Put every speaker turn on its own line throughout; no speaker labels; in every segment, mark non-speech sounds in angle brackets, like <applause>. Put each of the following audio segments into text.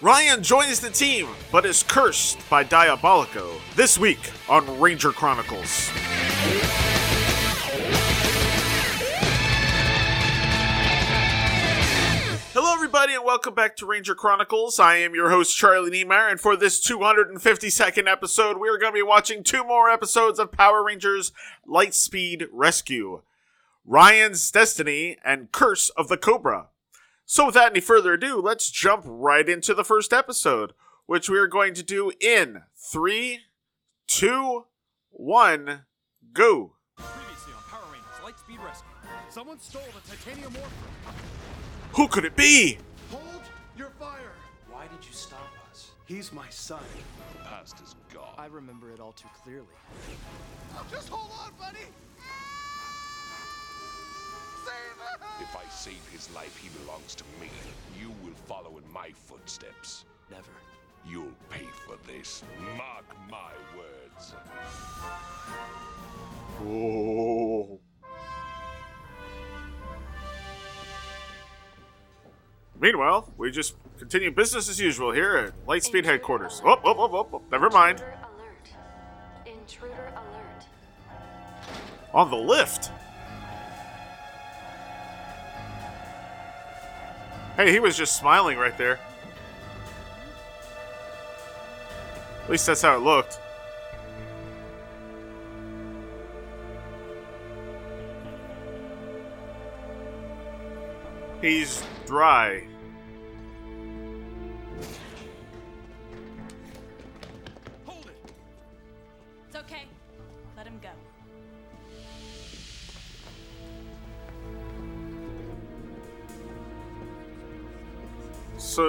Ryan joins the team, but is cursed by Diabolico. This week on Ranger Chronicles. Hello, everybody, and welcome back to Ranger Chronicles. I am your host, Charlie Niemeyer, and for this 252nd episode, we are going to be watching two more episodes of Power Rangers Lightspeed Rescue Ryan's Destiny and Curse of the Cobra. So, without any further ado, let's jump right into the first episode, which we are going to do in three, two, one, go.
Previously on Power Rangers Lightspeed Rescue. Someone stole the titanium morpher.
Who could it be?
Hold your fire.
Why did you stop us?
He's my son.
The past is gone.
I remember it all too clearly.
Oh, just hold on, buddy. Save him.
If I save his life, he belongs to me. You will follow in my footsteps.
Never.
You'll pay for this. Mark my words.
Oh. Meanwhile, we just continue business as usual here at Lightspeed headquarters. Oh, oh, oh, oh, oh, never mind.
Intruder alert. Intruder alert.
On the lift. Hey, he was just smiling right there. At least that's how it looked. He's dry.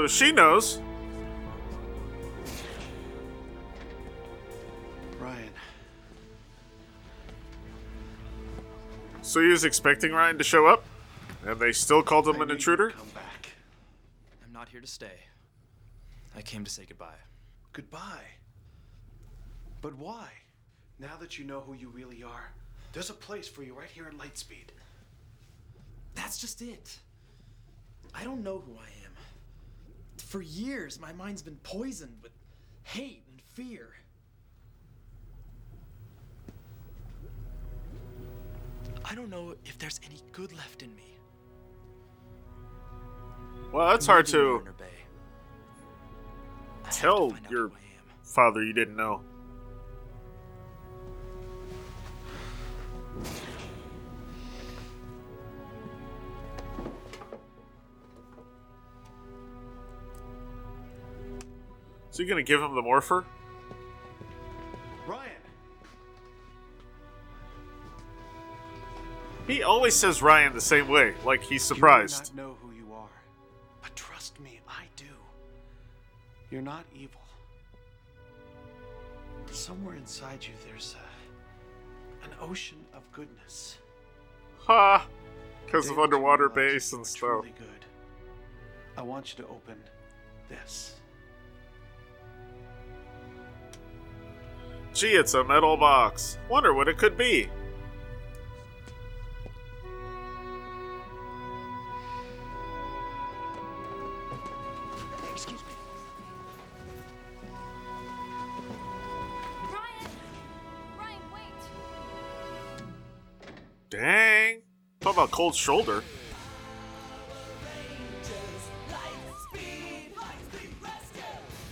She knows.
Ryan.
So he was expecting Ryan to show up, and they still called him
I
an
knew you'd
intruder.
Come back.
I'm not here to stay. I came to say goodbye.
Goodbye. But why? Now that you know who you really are, there's a place for you right here at Lightspeed.
That's just it. I don't know who I am. For years, my mind's been poisoned with hate and fear. I don't know if there's any good left in me.
Well, that's hard to
Warner Bay. I have to
tell your
who I am.
father you didn't know. So you gonna give him the morpher?
Ryan.
He always says Ryan the same way, like he's
You
surprised.
may not know who you are, but trust me, I do. You're not evil. Somewhere inside you, there's a, an ocean of goodness.
Ha! Because of underwater base and stuff.
Truly good. I want you to open this.
Gee, it's a metal box. Wonder what it could be.
Excuse me.
Ryan! Ryan, wait!
Dang. Talk about cold shoulder.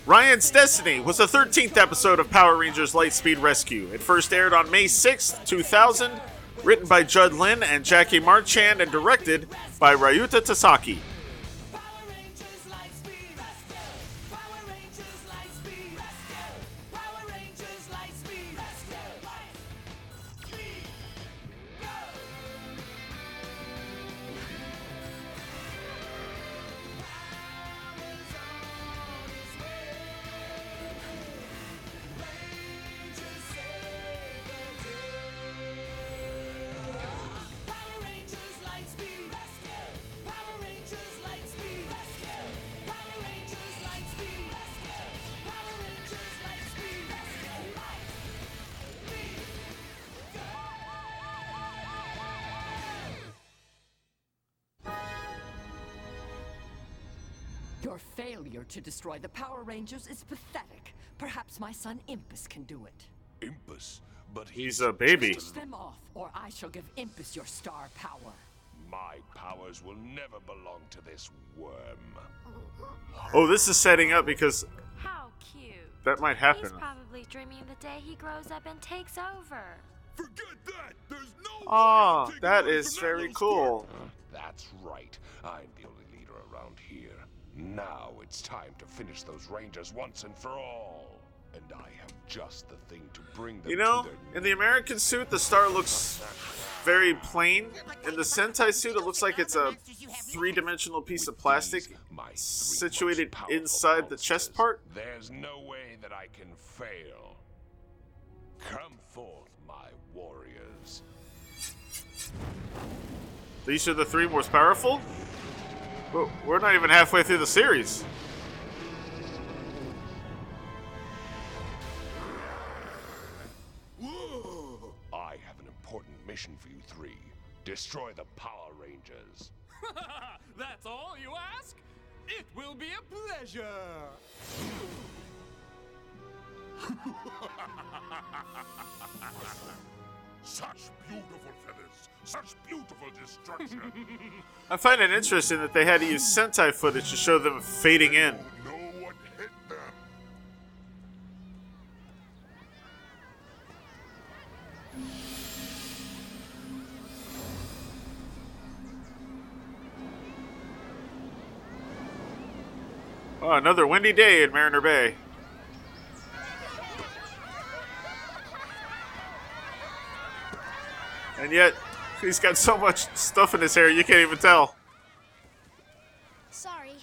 Ryan's Destiny was the 13th episode of Power Rangers Lightspeed Rescue. It first aired on May 6th, 2000, written by Judd Lynn and Jackie Marchand, and directed by Ryuta Tasaki.
Your failure to destroy the Power Rangers is pathetic. Perhaps my son Impus can do it.
Impus, but
He's a baby.
Finish them off, or I shall give Impus your star power.
My powers will never belong to this worm.
Oh, this is setting up because
How cute.
that might happen.
He's probably dreaming the day he grows up and takes over.
Forget that! There's no
Oh,
way I'm taking
that
over
is
from
very cool.
Square. That's right. I'm the only leader around here. Now it's time to finish those Rangers once and for all. And I have just the thing to bring them
You know, in the American suit, the star looks very plain. In the Sentai suit, it looks like it's a three-dimensional piece of plastic
These, my three
situated inside the chest part.
There's no way that I can fail. Come forth, my warriors.
These are the three most powerful? But we're not even halfway through the series.
I have an important mission for you three. Destroy the Power Rangers. <laughs>
That's all you ask? It will be a pleasure. <laughs>
Such beautiful feathers. Such beautiful destruction. <laughs>
I find it interesting that they had to use Sentai footage to show them fading in.
know what hit them.
Oh, another windy day in Mariner Bay. And yet, he's got so much stuff in his hair you can't even tell.
Sorry.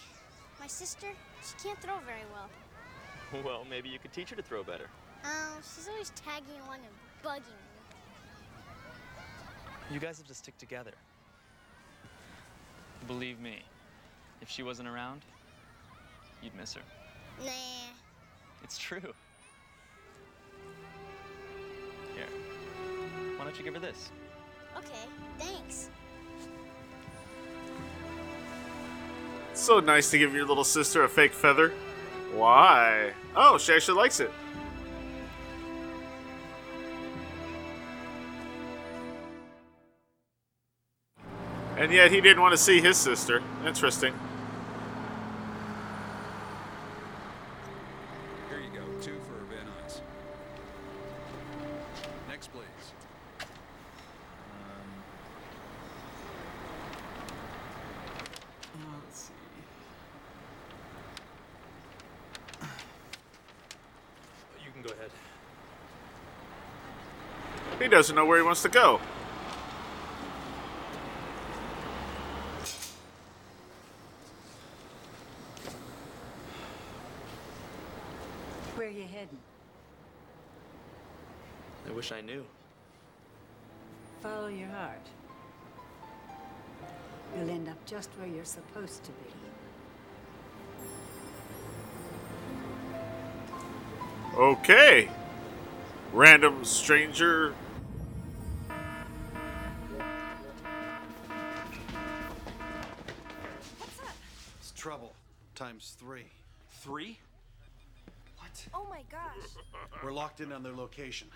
My sister, she can't throw very well. <laughs>
Well, maybe you could teach her to throw better.
Um, she's always tagging along and bugging me.
You guys have to stick together. Believe me, if she wasn't around, you'd miss her.
Nah.
It's true. Here. Why don't you give her this?
Okay, thanks.
So nice to give your little sister a fake feather. Why? Oh, she actually likes it. And yet he didn't want to see his sister. Interesting.
Here you go, two for Van Nuys. Next, please.
Let's see.
You can go ahead.
He doesn't know where he wants to go.
Where are you heading?
I wish I knew.
Follow your heart. You'll end up just where you're supposed to be.
Okay. Random stranger.
Times three.
Three?
Oh my gosh.
We're locked in on their location.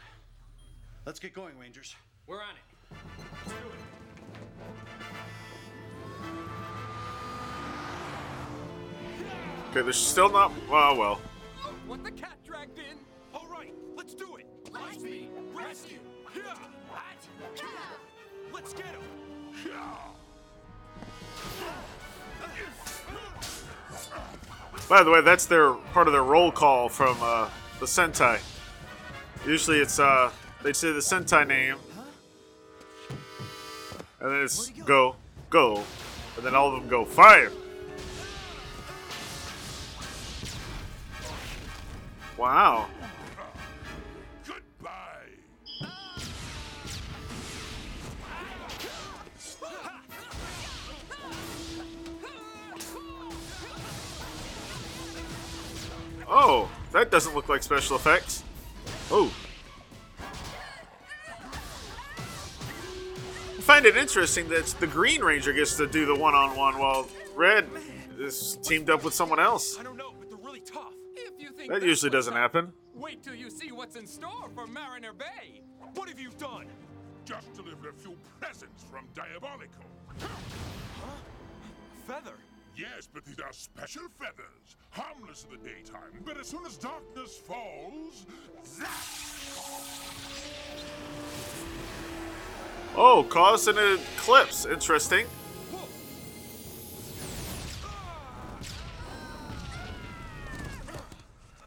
Let's get going, Rangers.
We're on it.
Okay, there's still not. Oh, well.
What the cat dragged in? All right, let's do it. Lightspeed, rescue. Yeah. What? Let's get him.
By the way, that's their part of their roll call from uh, the Sentai. Usually it's uh they say the Sentai name, and then it's go, go, and then all of them go fire. Wow. Oh, that doesn't look like special effects. Oh. I find it interesting that the Green Ranger gets to do the one-on-one while Red is teamed up with someone else.
I don't know, but they're really tough.
If you think
That usually doesn't
up,
happen.
Wait till you see what's in store for Mariner Bay.
What have you done?
Just delivered a few presents from Diabolico.
Feather.
Yes, but these are special feathers. Harmless in the daytime, but as soon as darkness falls, zap!
Oh, caused an eclipse. Interesting.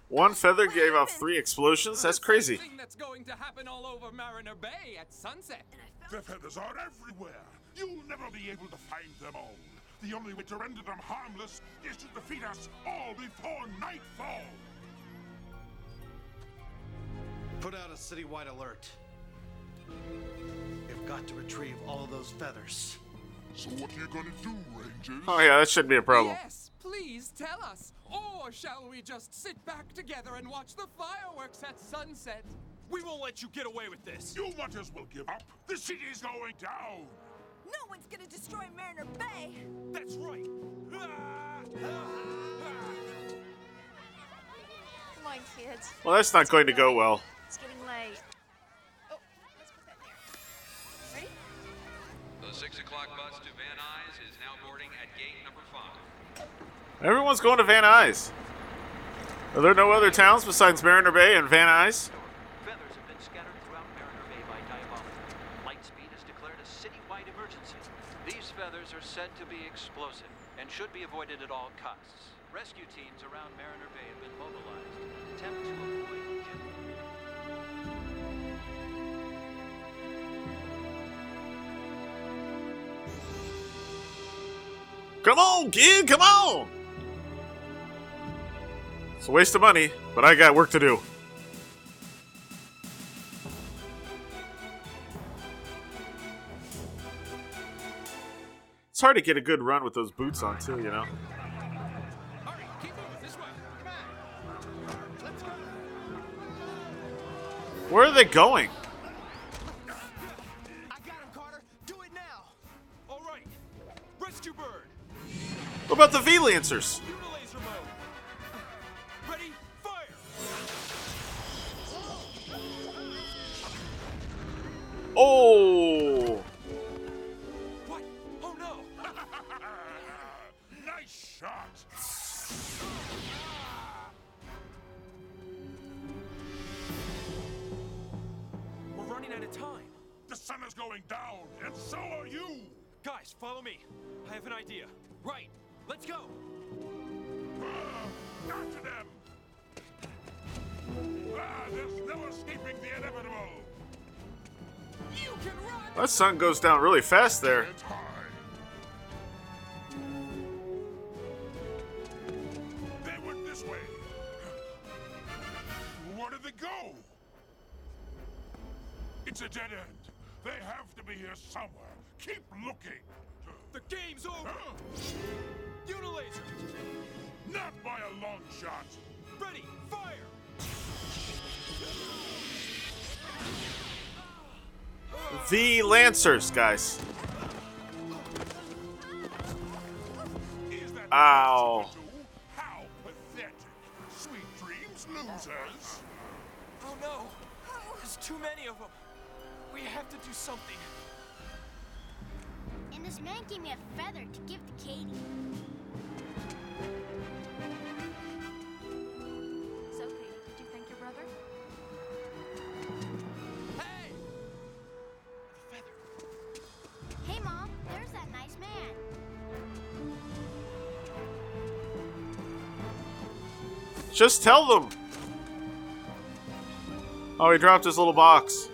One feather gave off three explosions. That's crazy.
That's going to happen all over Mariner Bay at sunset.
The feathers are everywhere. You'll never be able to find them all. The only way to render them harmless is to defeat us all before nightfall.
Put out a citywide alert. We've got to retrieve all of those feathers.
So what are you gonna do, Rangers?
Oh yeah, that shouldn't be a problem.
Yes, please tell us. Or shall we just sit back together and watch the fireworks at sunset?
We won't let you get away with this.
You might as well give up. The city's going down.
No one's gonna destroy Mariner Bay!
That's right. Ah!
Come on, kids.
Well, that's not going to go well.
It's getting late. Oh, let's put that there. Ready?
The 6 o'clock bus to Van Nuys is now boarding at gate number 5.
Everyone's going to Van Nuys. Are there no other towns besides Mariner Bay and Van Nuys?
Feathers have been scattered throughout Mariner Bay by Diabolico. Lightspeed has declared a citywide emergency. These feathers are said to be explosive and should be avoided at all costs. Rescue teams around Mariner Bay have been mobilized in an attempt to avoid.
Come on, kid, come on! It's a waste of money, but I got work to do. It's hard to get a good run with those boots on, too, you know? Where are they going?
Him, bird.
What about the V
time.
The sun is going down, and so are you.
Guys, follow me. I have an idea. Right. Let's go.
Ah, After them. Ah, there's no escaping the inevitable.
You can run.
That sun goes down really fast there.
Here somewhere. Keep looking.
The game's over.
Huh?
Unilaser.
Not by a long shot.
Ready? Fire.
The Lancers, guys.
Is
Ow.
what you do? How pathetic. Sweet dreams, losers.
Oh no. There's too many of them. We have to do something.
And this man gave me a feather to give to Katie.
So, Katie, did you thank your brother?
Hey! Feather.
Hey, Mom, there's that nice man.
Just tell them. Oh, he dropped his little box.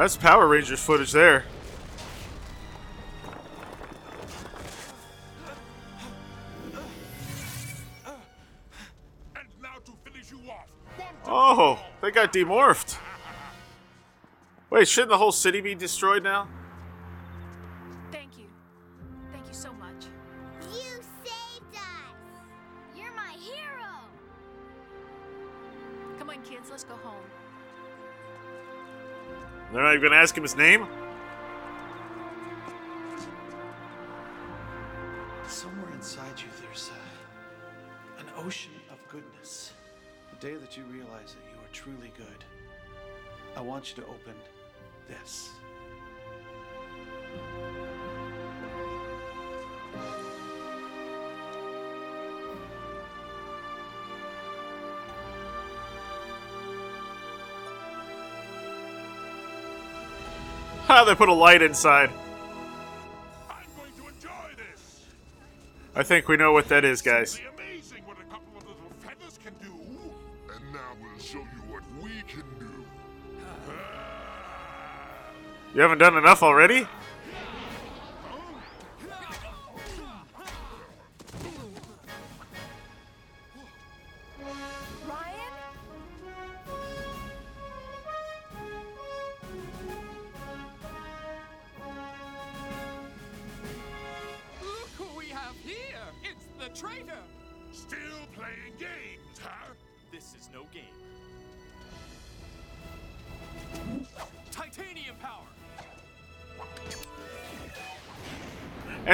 That's Power Rangers footage there. Oh, they got demorphed. Wait, shouldn't the whole city be destroyed now? Not even gonna ask him his name. Ha! They put a light inside. I think we know what that is, guys.
Amazing what a couple of little feathers can do. And now we'll show you what we can do. Ah.
You haven't done enough already?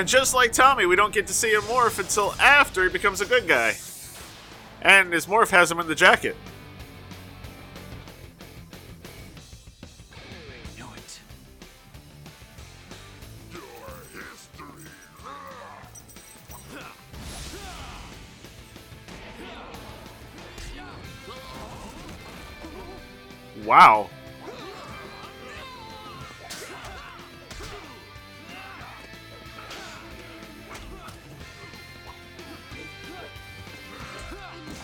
And just like Tommy, we don't get to see him morph until after he becomes a good guy. And his morph has him in the jacket.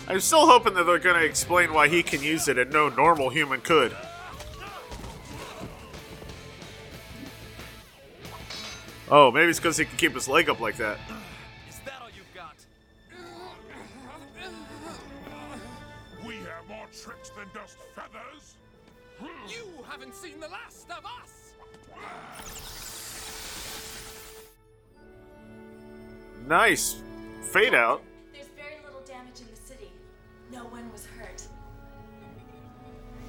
I'm still hoping that they're going to explain why he can use it and no normal human could. Oh, maybe it's because he can keep his leg up like that.
Is that all you've got?
We have more tricks than just feathers.
You haven't seen the last of us!
Nice. Fade out.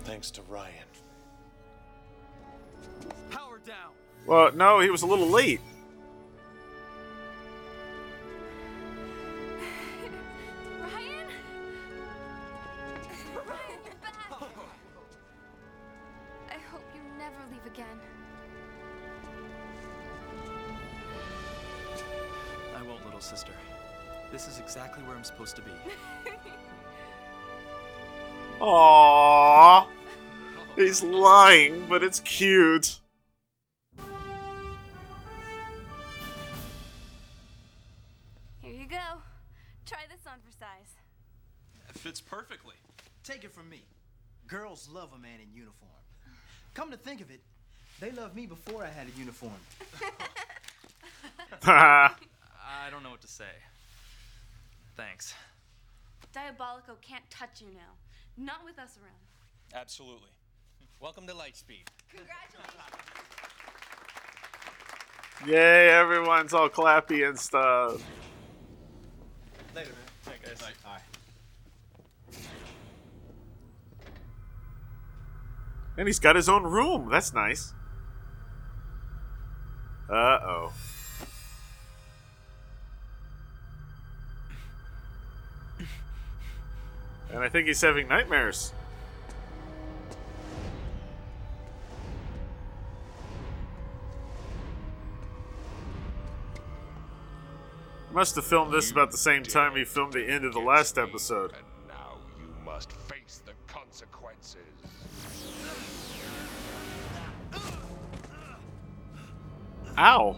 Thanks to Ryan.
Power down!
Well, no, he was a little late. <sighs>
Ryan? Ryan, you're back! I hope you never leave again.
I won't, little sister. This is exactly where I'm supposed to be. <laughs>
Aww. He's lying, but it's cute.
Here you go. Try this on for size.
It fits perfectly.
Take it from me. Girls love a man in uniform. Come to think of it, they loved me before I had a uniform. <laughs>
I don't know what to say. Thanks.
Diabolico can't touch you now. Not with us around.
Absolutely. Welcome to Lightspeed.
Congratulations.
Yay, everyone's all clappy and stuff.
Later, man. Hey, guys. Bye.
And he's got his own room. That's nice. Uh oh. And I think he's having nightmares. Must have filmed this about the same time he filmed the end of the last episode.
Now you must face the consequences.
Ow.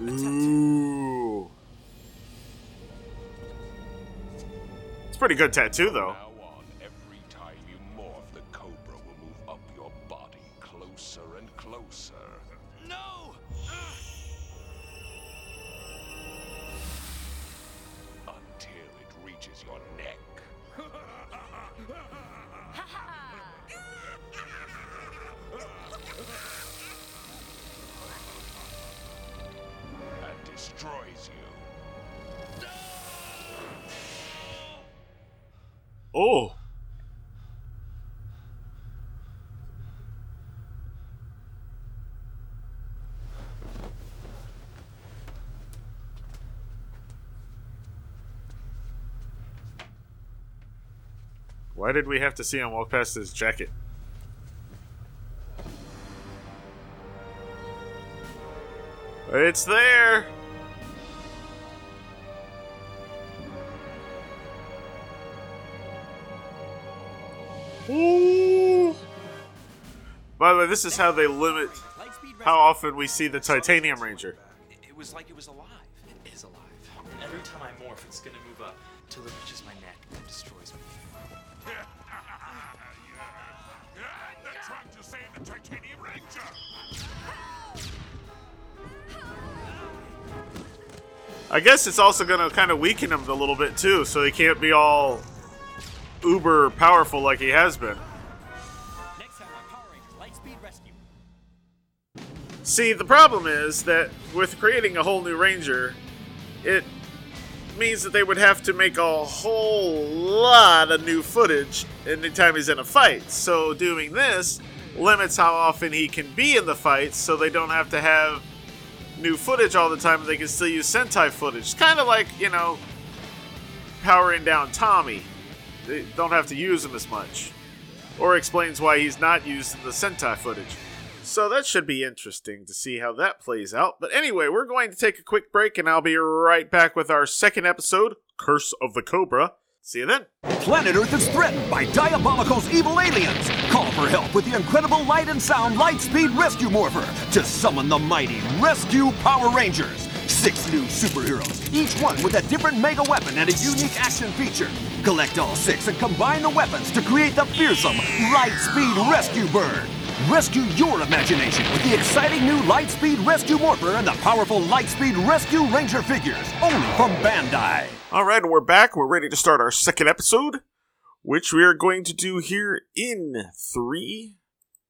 Ooh. It's a pretty good tattoo, though.
Now on,
Oh. Why did we have to see him walk past his jacket? It's there! By the way, this is how they limit how often we see the Titanium Ranger.
It was like it was alive. It is alive. Every time I morph, it's gonna move up till it reaches my neck and destroys me.
They're trying to save the Titanium Ranger!
I guess it's also going to kind of weaken him a little bit too, so he can't be all uber powerful like he has been. See, the problem is that with creating a whole new Ranger, it means that they would have to make a whole lot of new footage anytime he's in a fight. So doing this limits how often he can be in the fights, so they don't have to have new footage all the time. They can still use Sentai footage. It's kind of like you know, powering down Tommy. They don't have to use him as much, or explains why he's not used in the Sentai footage. So that should be interesting to see how that plays out. But anyway, we're going to take a quick break, and I'll be right back with our second episode, Curse of the Cobra. See you then.
Planet Earth is threatened by Diabolico's evil aliens. Call for help with the incredible light and sound Lightspeed Rescue Morpher to summon the mighty Rescue Power Rangers. Six new superheroes, each one with a different mega weapon and a unique action feature. Collect all six and combine the weapons to create the fearsome Lightspeed Rescue Bird. Rescue your imagination with the exciting new Lightspeed Rescue Morpher and the powerful Lightspeed Rescue Ranger figures, only from Bandai.
All right, we're back. We're ready to start our second episode, which we are going to do here in three,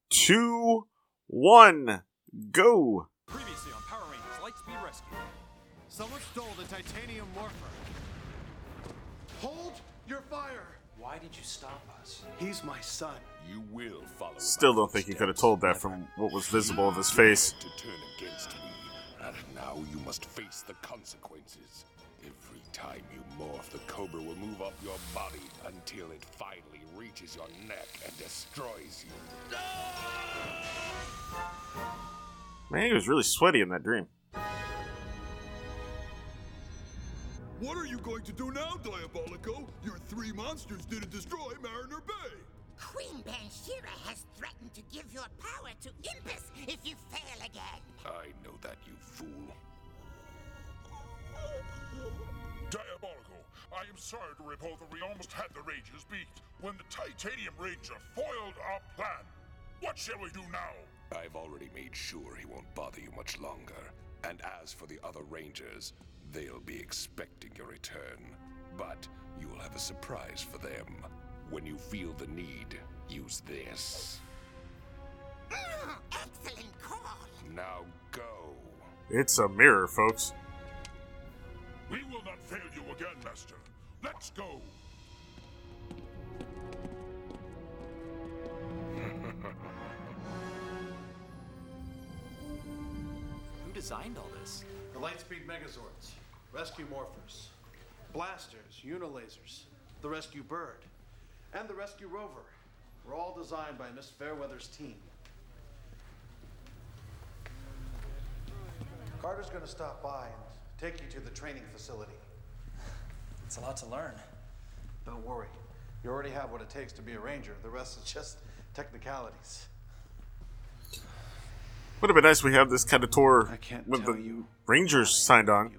two, one, go.
Previously on Power Rangers Lightspeed Rescue.
Someone stole the titanium morpher. Hold your fire!
Why did you stop us?
He's my son.
You will follow in
Still don't think he could have told that from what was visible of his face.
To turn against me, and now you must face the consequences. Every time you morph, the cobra will move up your body until it finally reaches your neck and destroys you.
Man, he was really sweaty in that dream.
What are you going to do now, Diabolico? Your three monsters didn't destroy Mariner Bay.
Queen Bansheera has threatened to give your power to Impus if you fail again.
I know that, you fool.
Diabolico, I am sorry to report that we almost had the Rangers beat when the Titanium Ranger foiled our plan. What shall we do now?
I've already made sure he won't bother you much longer. And as for the other Rangers, they'll be expecting your return. But you'll have a surprise for them. When you feel the need, use this.
Mm, excellent call.
Now go.
It's a mirror, folks.
We will not fail you again, Master. Let's go.
Who designed all this?
The Lightspeed Megazords, Rescue Morphers, Blasters, Unilasers, the Rescue Bird, and the Rescue Rover were all designed by Miss Fairweather's team. Carter's gonna stop by and take you to the training facility.
It's a lot to learn.
Don't worry. You already have what it takes to be a ranger. The rest is just technicalities.
Would have been nice if we have this kind of tour with the
you
Rangers signed on.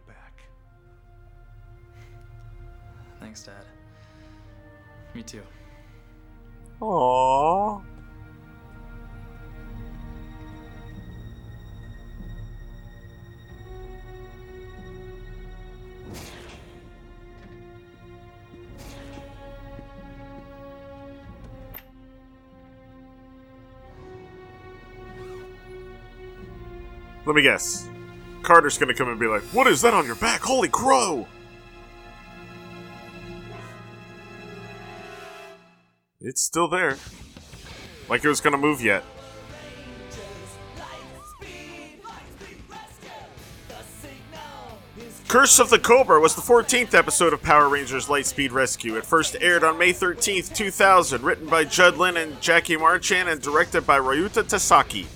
Thanks, Dad. Me too.
Aww. Let me guess. Carter's gonna come and be like, What is that on your back? Holy crow! It's still there. Like it was gonna move yet. Curse of the Cobra was the 14th episode of Power Rangers Lightspeed Rescue. It first aired on May 13th, 2000, written by Judd Lynn and Jackie Marchand and directed by Ryuta Tasaki.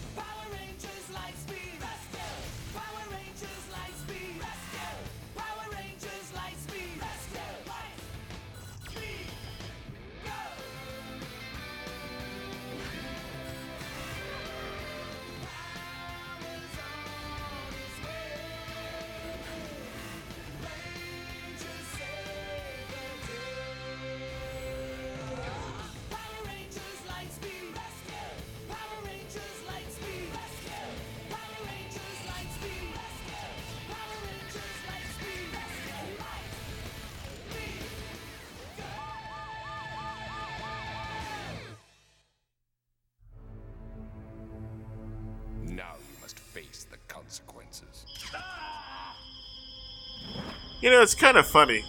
It's kind of funny.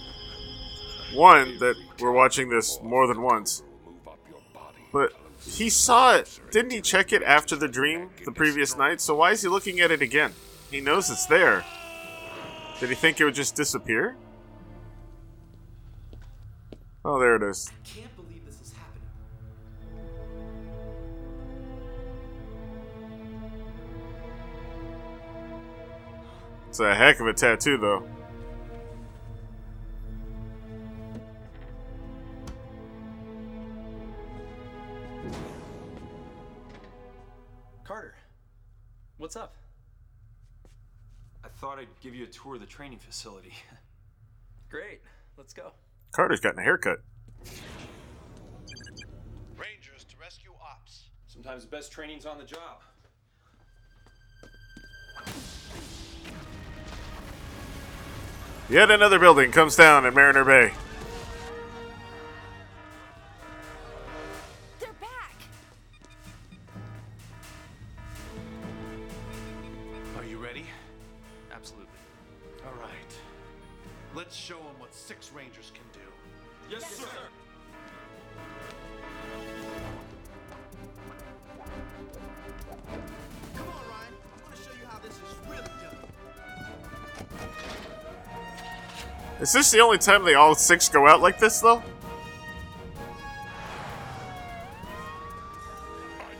One, that we're watching this more than once. But he saw it. Didn't he check it after the dream the previous night? So why is he looking at it again? He knows it's there. Did he think it would just disappear? Oh, there it is.
Can't believe this is happening.
It's a heck of a tattoo, though.
What's up?
I thought I'd give you a tour of the training facility. <laughs>
Great, let's go.
Carter's gotten a haircut.
Rangers to rescue ops. Sometimes the best training's on the job.
Yet another building comes down at Mariner Bay.
This
the only time they all six go out like this, though?
I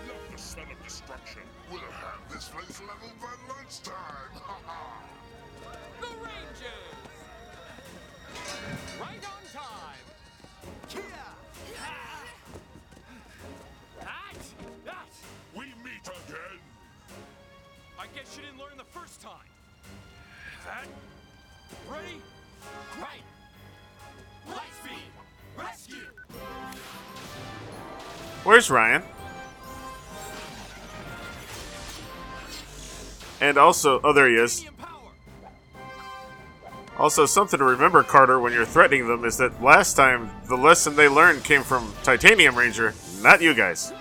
love the smell of destruction. We'll have this place leveled by lunchtime.
The Rangers! Right on time!
we meet again.
I guess you didn't learn the first time. That? Ready? Right! Lightspeed! Rescue!
Where's Ryan? And also, oh, there he is. Also, something to remember, Carter, when you're threatening them is that last time the lesson they learned came from Titanium Ranger, not you guys.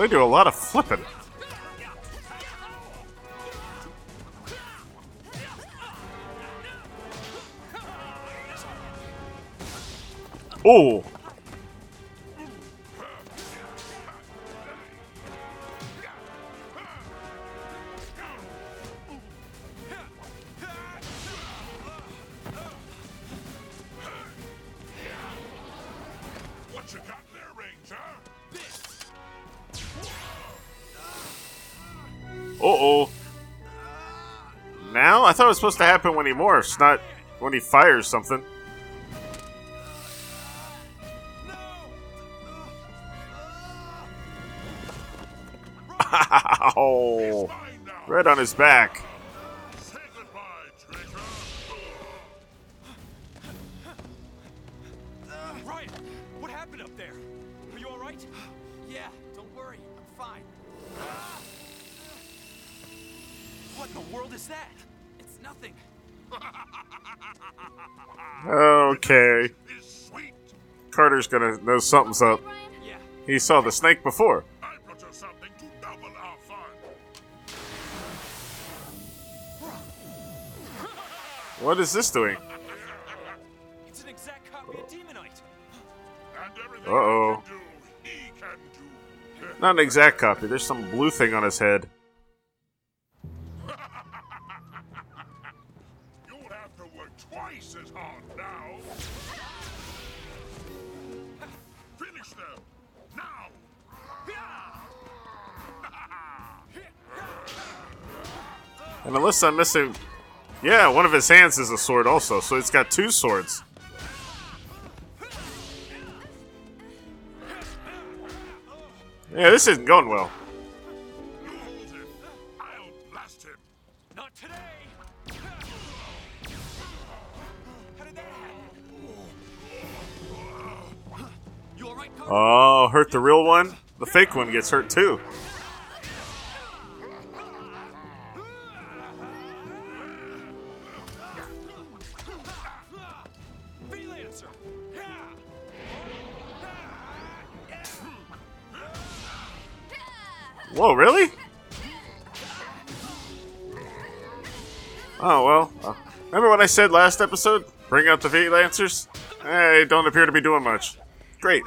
They do a lot of flipping. Oh, I thought it was supposed to happen when he morphs, not when he fires something. <laughs> Ow! Oh, right on his back.
Ryan, what happened up there? Are you all right? Hurry, I'm fine. What in the world is that?
Okay. Carter's gonna know something's up. He saw the snake before.
I brought you something to double our fun.
What is this doing?
It's an exact copy of Demonite.
Uh oh.
he can do.
Not an exact copy. There's some blue thing on his head. And unless I'm missing. Yeah, one of his hands is a sword also, so it's got two swords. Yeah, this isn't going well.
I'll blast him.
Not today. How did that happen? You all right, Carter?
Oh, hurt the real one? The fake one gets hurt too. Whoa, really? Oh, well. Uh, remember what I said last episode? Bring out the V-Lancers? They don't appear to be doing much. Great.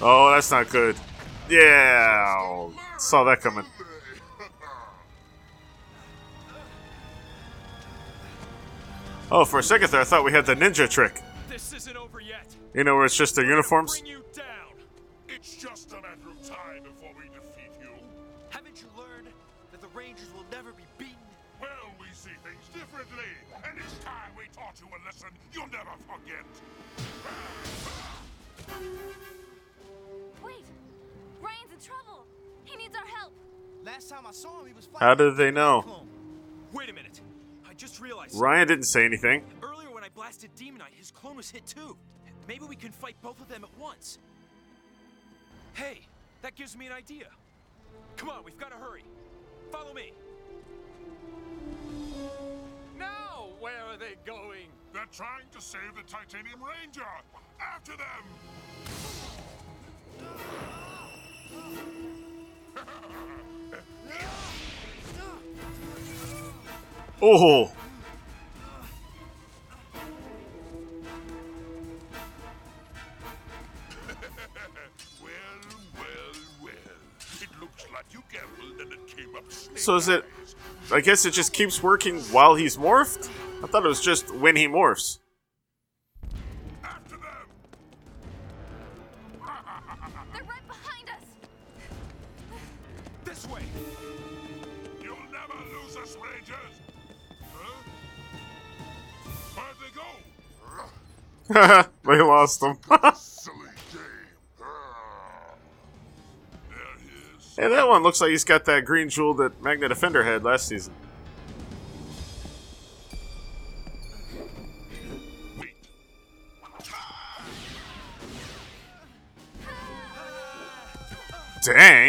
Oh, that's not good. Yeah, saw that coming. Oh, for a second there, I thought we had the ninja trick.
This isn't over yet.
You know, where it's just their uniforms?
Bring you down.
It's just a matter of time before we defeat you.
Haven't you learned that the Rangers will never be beaten?
Well, we see things differently, and it's time we taught you a lesson you'll never forget.
Wait! In trouble! He needs our help!
Last time I saw him, he was
How did they know?
Wait a minute. I just realized.
Ryan didn't say anything.
Earlier when I blasted Demonite, his clone was hit too. Maybe we can fight both of them at once. Hey, that gives me an idea. Come on, we've got to hurry. Follow me. Now, where are they going?
They're trying to save the Titanium Ranger. After them.
Oh,
well, well, well. It looks like you gambled and it came up
so is it? I guess it just keeps working while he's morphed. I thought it was just when he morphs. <laughs>
they
lost
is. <laughs>
hey, that one looks like he's got that green jewel that Magna Defender had last season. Dang.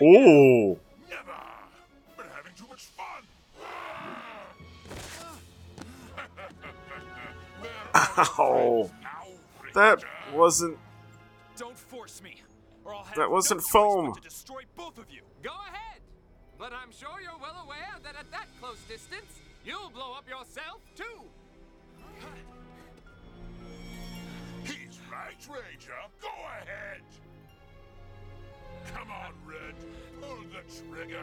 Oh.
Never. We're having too much fun. <laughs>
Ow. That wasn't.
Don't force me, or I'll have
That wasn't
no
foam.
to destroy both of you.
Go ahead. But I'm sure you're well aware that at that close distance, you'll blow up yourself too.
He's right, Ranger. Go ahead. Come on, Red. Pull the trigger.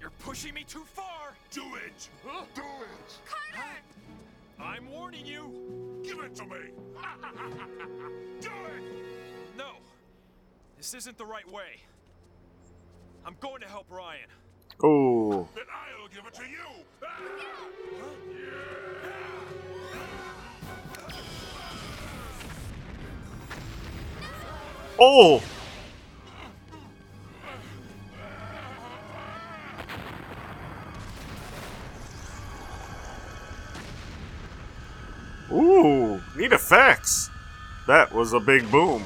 You're pushing me too far.
Do it. Do it.
Carter!
I'm warning you.
Give it to me. <laughs> Do it.
No. This isn't the right way. I'm going to help Ryan.
Oh.
Then I'll give it to you!
Oh! Ooh, neat effects. That was a big boom.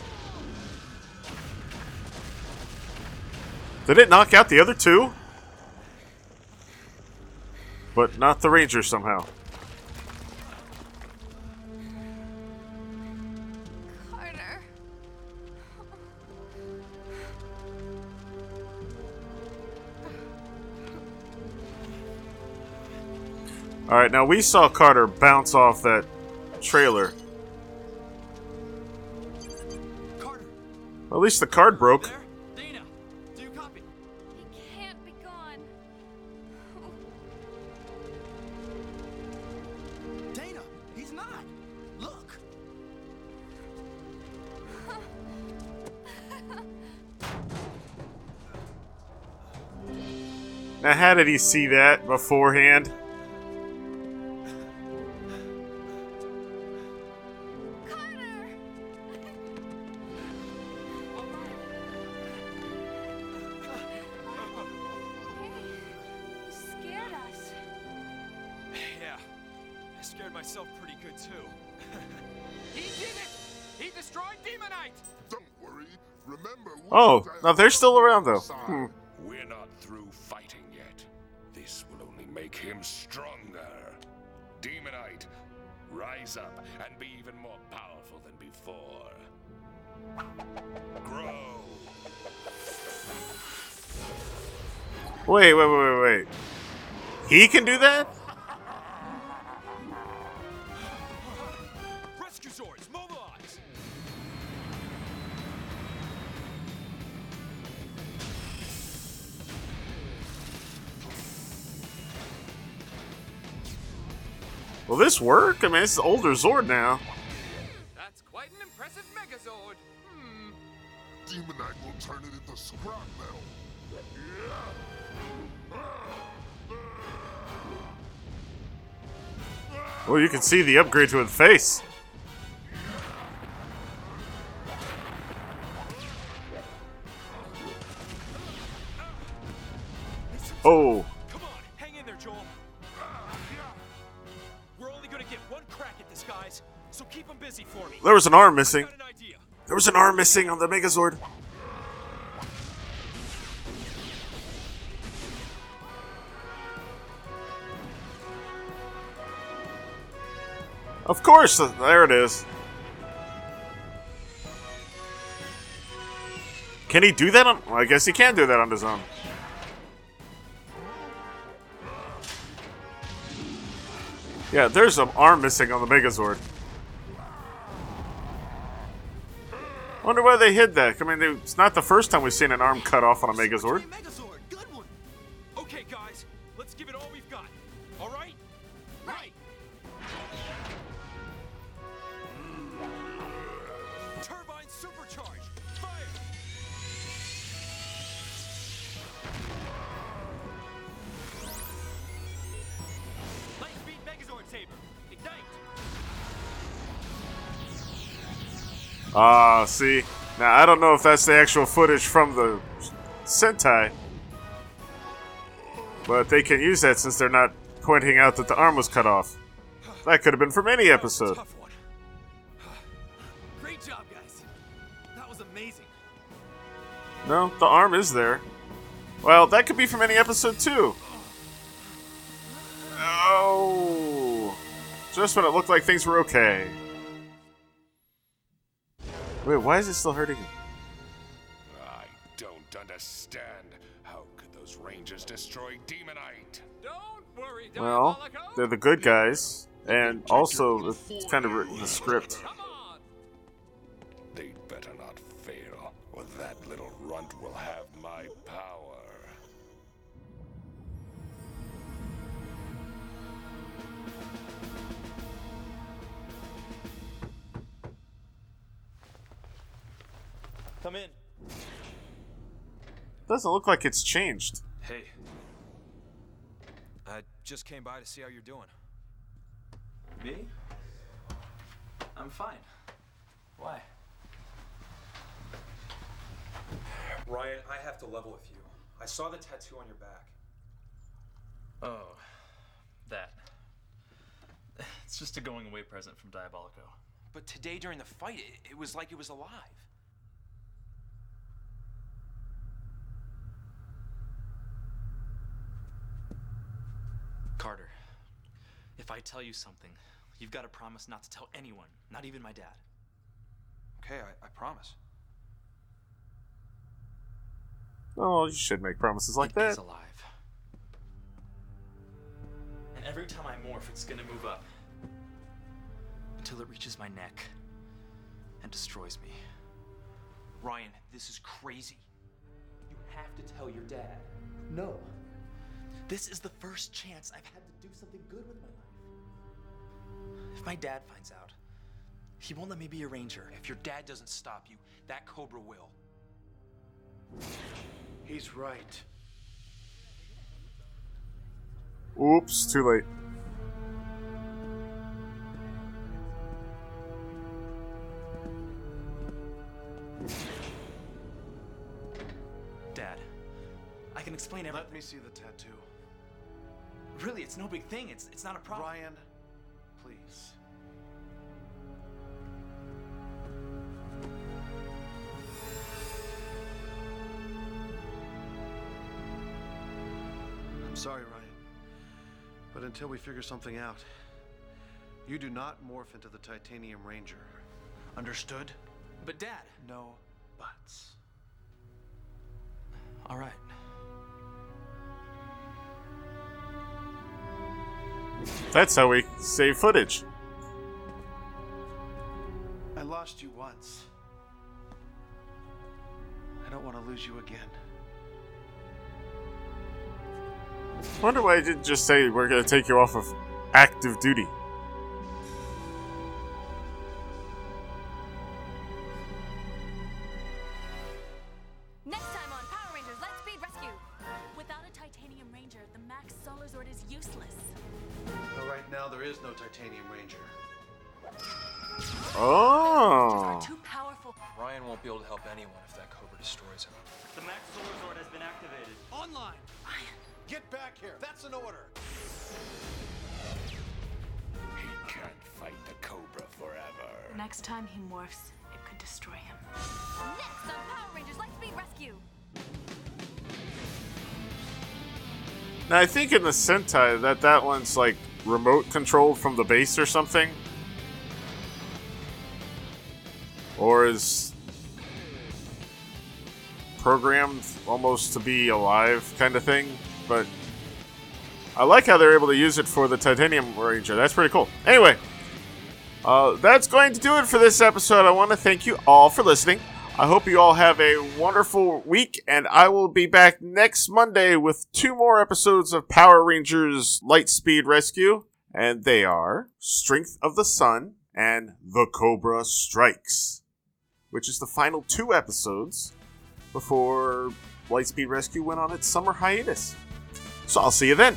Did it knock out the other two? But not the Ranger somehow.
Carter.
Alright, now we saw Carter bounce off that trailer. At least the card broke. How did he see that beforehand?
You scared us.
Yeah, I scared myself pretty good too. <laughs>
He did it! He destroyed Demonite!
Don't worry. Remember, we
Oh, now they're still around though. Hmm.
Him stronger. Demonite, rise up and be even more powerful than before. Grow.
Wait, wait, wait, wait, wait. He can do that? Will this work? I mean, it's an older Zord now.
That's quite an impressive Megazord. Hmm.
Demonite will turn it into scrap metal.
Well, you can see the upgrade to his face. Oh,
guys, so keep them busy for me.
there was an arm missing. There was an arm missing on the Megazord. Of course, uh, there it is. Can he do that on? Well, I guess he can do that on his own. Yeah, there's an arm missing on the Megazord. Wonder why they hid that. I mean, it's not the first time we've seen an arm cut off on a Megazord. Ah, see? Now, I don't know if that's the actual footage from the Sentai. But they can use that since they're not pointing out that the arm was cut off. That could have been from any episode. <sighs>
Great job, guys. That was amazing.
No, the arm is there. Well, that could be from any episode too. Oh. Just when it looked like things were okay. Wait, why is it still hurting him?
I don't understand. How could those rangers destroy Demonite?
Don't worry,
Well, they're the good guys, and also it's kind of written in the script.
Come in.
Doesn't look like it's changed.
Hey. I just came by to see how you're doing.
Me? I'm fine. Why?
Ryan, I have to level with you. I saw the tattoo on your back.
Oh, that. It's just a going away present from Diabolico.
But today during the fight, it, it was like it was alive.
Carter, if I tell you something, you've got to promise not to tell anyone, not even my dad.
Okay, I, I promise.
Oh, you should make promises like
It
that.
is alive. And every time I morph, it's gonna move up. Until it reaches my neck and destroys me.
Ryan, this is crazy. You have to tell your dad.
No.
This is the first chance I've had to do something good with my life. If my dad finds out, he won't let me be a ranger.
If your dad doesn't stop you, that Cobra will.
He's right.
Oops, too late.
Explain everything.
Let me see the tattoo.
Really, it's no big thing. It's it's not a problem.
Ryan, please. I'm sorry, Ryan. But until we figure something out, you do not morph into the Titanium Ranger. Understood?
But Dad.
No buts.
All right.
That's how we save footage.
I lost you once. I don't want to lose you again.
I Wonder why I didn't just say we're gonna take you off of active duty.
Titanium Ranger.
Oh.
Too powerful.
Ryan won't be able to help anyone if that Cobra destroys him.
The Max Solar Zord has been activated.
Online! Get back here! That's an order!
He can't fight the Cobra forever.
Next time he morphs, it could destroy him. Next on Power Rangers Lightspeed Rescue.
Now I think in the Sentai that that one's like remote controlled from the base or something, or is programmed almost to be alive kind of thing. But I like how they're able to use it for the Titanium Ranger. That's pretty cool. Anyway, uh, that's going to do it for this episode. I want to thank you all for listening. I hope you all have a wonderful week, and I will be back next Monday with two more episodes of Power Rangers Lightspeed Rescue, and they are Strength of the Sun and The Cobra Strikes, which is the final two episodes before Lightspeed Rescue went on its summer hiatus. So I'll see you then.